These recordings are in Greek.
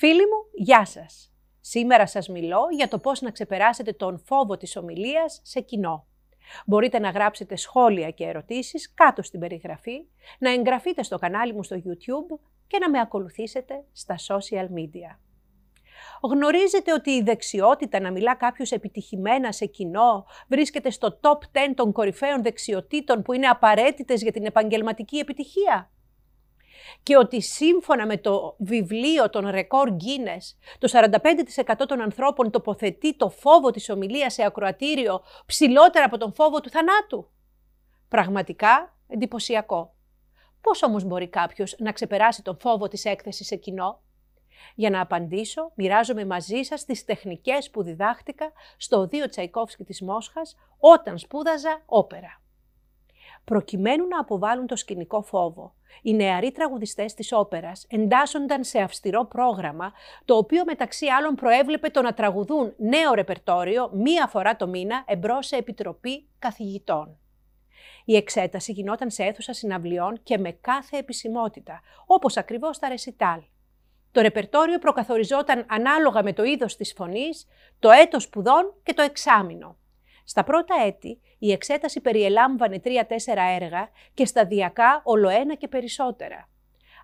Φίλοι μου, γεια σας! Σήμερα σας μιλώ για το πώς να ξεπεράσετε τον φόβο της ομιλίας σε κοινό. Μπορείτε να γράψετε σχόλια και ερωτήσεις κάτω στην περιγραφή, να εγγραφείτε στο κανάλι μου στο YouTube και να με ακολουθήσετε στα social media. Γνωρίζετε ότι η δεξιότητα να μιλά κάποιος επιτυχημένα σε κοινό βρίσκεται στο top 10 των κορυφαίων δεξιοτήτων που είναι απαραίτητες για την επαγγελματική επιτυχία; Και ότι σύμφωνα με το βιβλίο των ρεκόρ Guinness, το 45% των ανθρώπων τοποθετεί το φόβο της ομιλίας σε ακροατήριο ψηλότερα από τον φόβο του θανάτου. Πραγματικά εντυπωσιακό. Πώς όμως μπορεί κάποιος να ξεπεράσει τον φόβο της έκθεσης σε κοινό; Για να απαντήσω, μοιράζομαι μαζί σας τις τεχνικές που διδάχτηκα στο Οδείο Τσαϊκόφσκι της Μόσχας όταν σπούδαζα όπερα προκειμένου να αποβάλουν το σκηνικό φόβο. Οι νεαροί τραγουδιστές της όπερας εντάσσονταν σε αυστηρό πρόγραμμα, το οποίο μεταξύ άλλων προέβλεπε το να τραγουδούν νέο ρεπερτόριο μία φορά το μήνα εμπρός σε επιτροπή καθηγητών. Η εξέταση γινόταν σε αίθουσα συναυλιών και με κάθε επισημότητα, όπως ακριβώς τα ρεσιτάλ. Το ρεπερτόριο προκαθοριζόταν ανάλογα με το είδος της φωνής, το έτος σπουδών και το εξάμεινο. Στα πρώτα έτη, η εξέταση περιελάμβανε τρία-τέσσερα έργα και σταδιακά ολοένα και περισσότερα.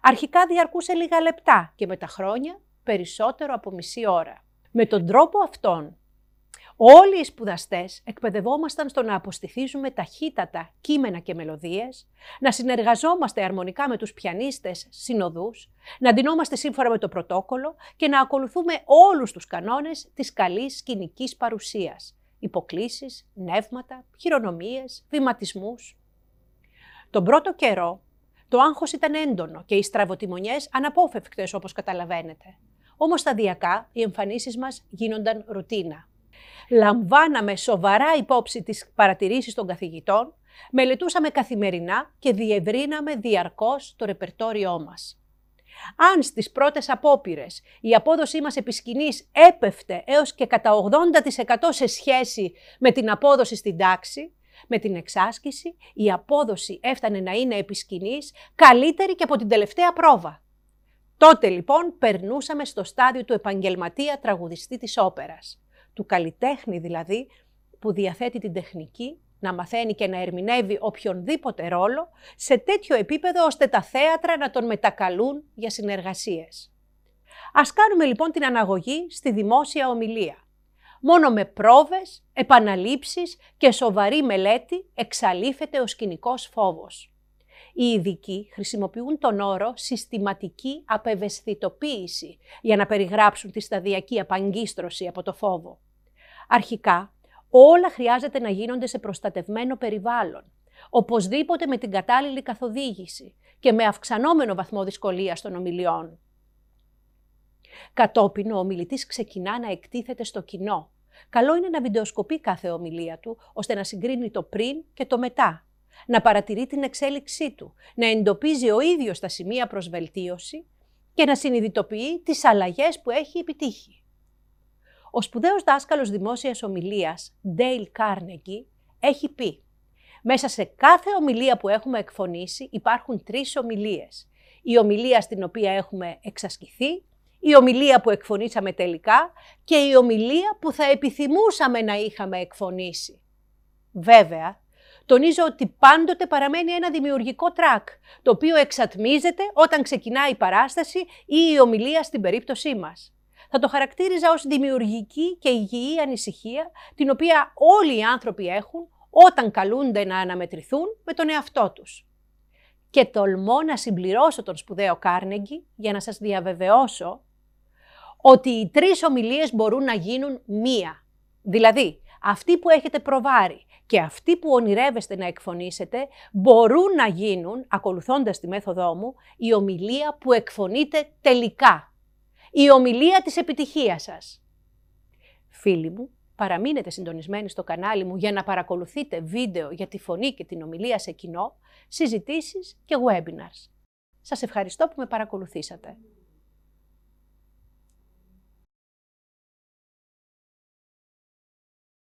Αρχικά διαρκούσε λίγα λεπτά και με τα χρόνια περισσότερο από μισή ώρα. Με τον τρόπο αυτόν, όλοι οι σπουδαστές εκπαιδευόμασταν στο να αποστηθίζουμε ταχύτατα κείμενα και μελωδίες, να συνεργαζόμαστε αρμονικά με τους πιανίστες συνοδούς, να ντυνόμαστε σύμφωνα με το πρωτόκολλο και να ακολουθούμε όλους τους κανόνες της καλής σκηνικής παρουσίας, υποκλήσεις, νεύματα, χειρονομίες, βηματισμούς. Τον πρώτο καιρό το άγχος ήταν έντονο και οι στραβοτιμονιές αναπόφευκτες όπως καταλαβαίνετε. Όμως σταδιακά οι εμφανίσεις μας γίνονταν ρουτίνα. Λαμβάναμε σοβαρά υπόψη τις παρατηρήσεις των καθηγητών, μελετούσαμε καθημερινά και διευρύναμε διαρκώς το ρεπερτόριό μας. Αν στις πρώτες απόπειρες η απόδοσή μας επί σκηνής έπεφτε έως και κατά 80% σε σχέση με την απόδοση στην τάξη, με την εξάσκηση η απόδοση έφτανε να είναι επί σκηνής καλύτερη και από την τελευταία πρόβα. Τότε λοιπόν περνούσαμε στο στάδιο του επαγγελματία τραγουδιστή της όπερας, του καλλιτέχνη δηλαδή που διαθέτει την τεχνική να μαθαίνει και να ερμηνεύει οποιονδήποτε ρόλο σε τέτοιο επίπεδο ώστε τα θέατρα να τον μετακαλούν για συνεργασίες. Ας κάνουμε λοιπόν την αναγωγή στη δημόσια ομιλία. Μόνο με πρόβες, επαναλήψεις και σοβαρή μελέτη εξαλείφεται ο σκηνικός φόβος. Οι ειδικοί χρησιμοποιούν τον όρο συστηματική απευαισθητοποίηση για να περιγράψουν τη σταδιακή απαγκίστρωση από το φόβο. Αρχικά, Όλα χρειάζεται να γίνονται σε προστατευμένο περιβάλλον. Οπωσδήποτε με την κατάλληλη καθοδήγηση και με αυξανόμενο βαθμό δυσκολίας των ομιλιών. Κατόπιν ο ομιλητής ξεκινά να εκτίθεται στο κοινό. Καλό είναι να βιντεοσκοπεί κάθε ομιλία του, ώστε να συγκρίνει το πριν και το μετά. Να παρατηρεί την εξέλιξή του, να εντοπίζει ο ίδιος τα σημεία προς βελτίωση και να συνειδητοποιεί τις αλλαγές που έχει επιτύχει. Ο σπουδαίος δάσκαλος δημόσιας ομιλίας, Dale Carnegie, έχει πει «Μέσα σε κάθε ομιλία που έχουμε εκφωνήσει υπάρχουν τρεις ομιλίες. Η ομιλία στην οποία έχουμε εξασκηθεί, η ομιλία που εκφωνήσαμε τελικά και η ομιλία που θα επιθυμούσαμε να είχαμε εκφωνήσει. Βέβαια, τονίζω ότι πάντοτε παραμένει ένα δημιουργικό τρακ, το οποίο εξατμίζεται όταν ξεκινάει η παράσταση ή η ομιλία στην περίπτωσή μας θα το χαρακτήριζα ως δημιουργική και υγιή ανησυχία, την οποία όλοι οι άνθρωποι έχουν όταν καλούνται να αναμετρηθούν με τον εαυτό τους. Και τολμώ να συμπληρώσω τον σπουδαίο Κάρνεγκη για να σας διαβεβαιώσω ότι οι τρεις ομιλίες μπορούν να γίνουν μία. Δηλαδή, αυτοί που έχετε προβάρει και αυτοί που ονειρεύεστε να εκφωνήσετε μπορούν να γίνουν, ακολουθώντας τη μέθοδό μου, η ομιλία που εκφωνείτε τελικά η ομιλία της επιτυχίας σας. Φίλοι μου, παραμείνετε συντονισμένοι στο κανάλι μου για να παρακολουθείτε βίντεο για τη φωνή και την ομιλία σε κοινό, συζητήσεις και webinars. Σας ευχαριστώ που με παρακολουθήσατε.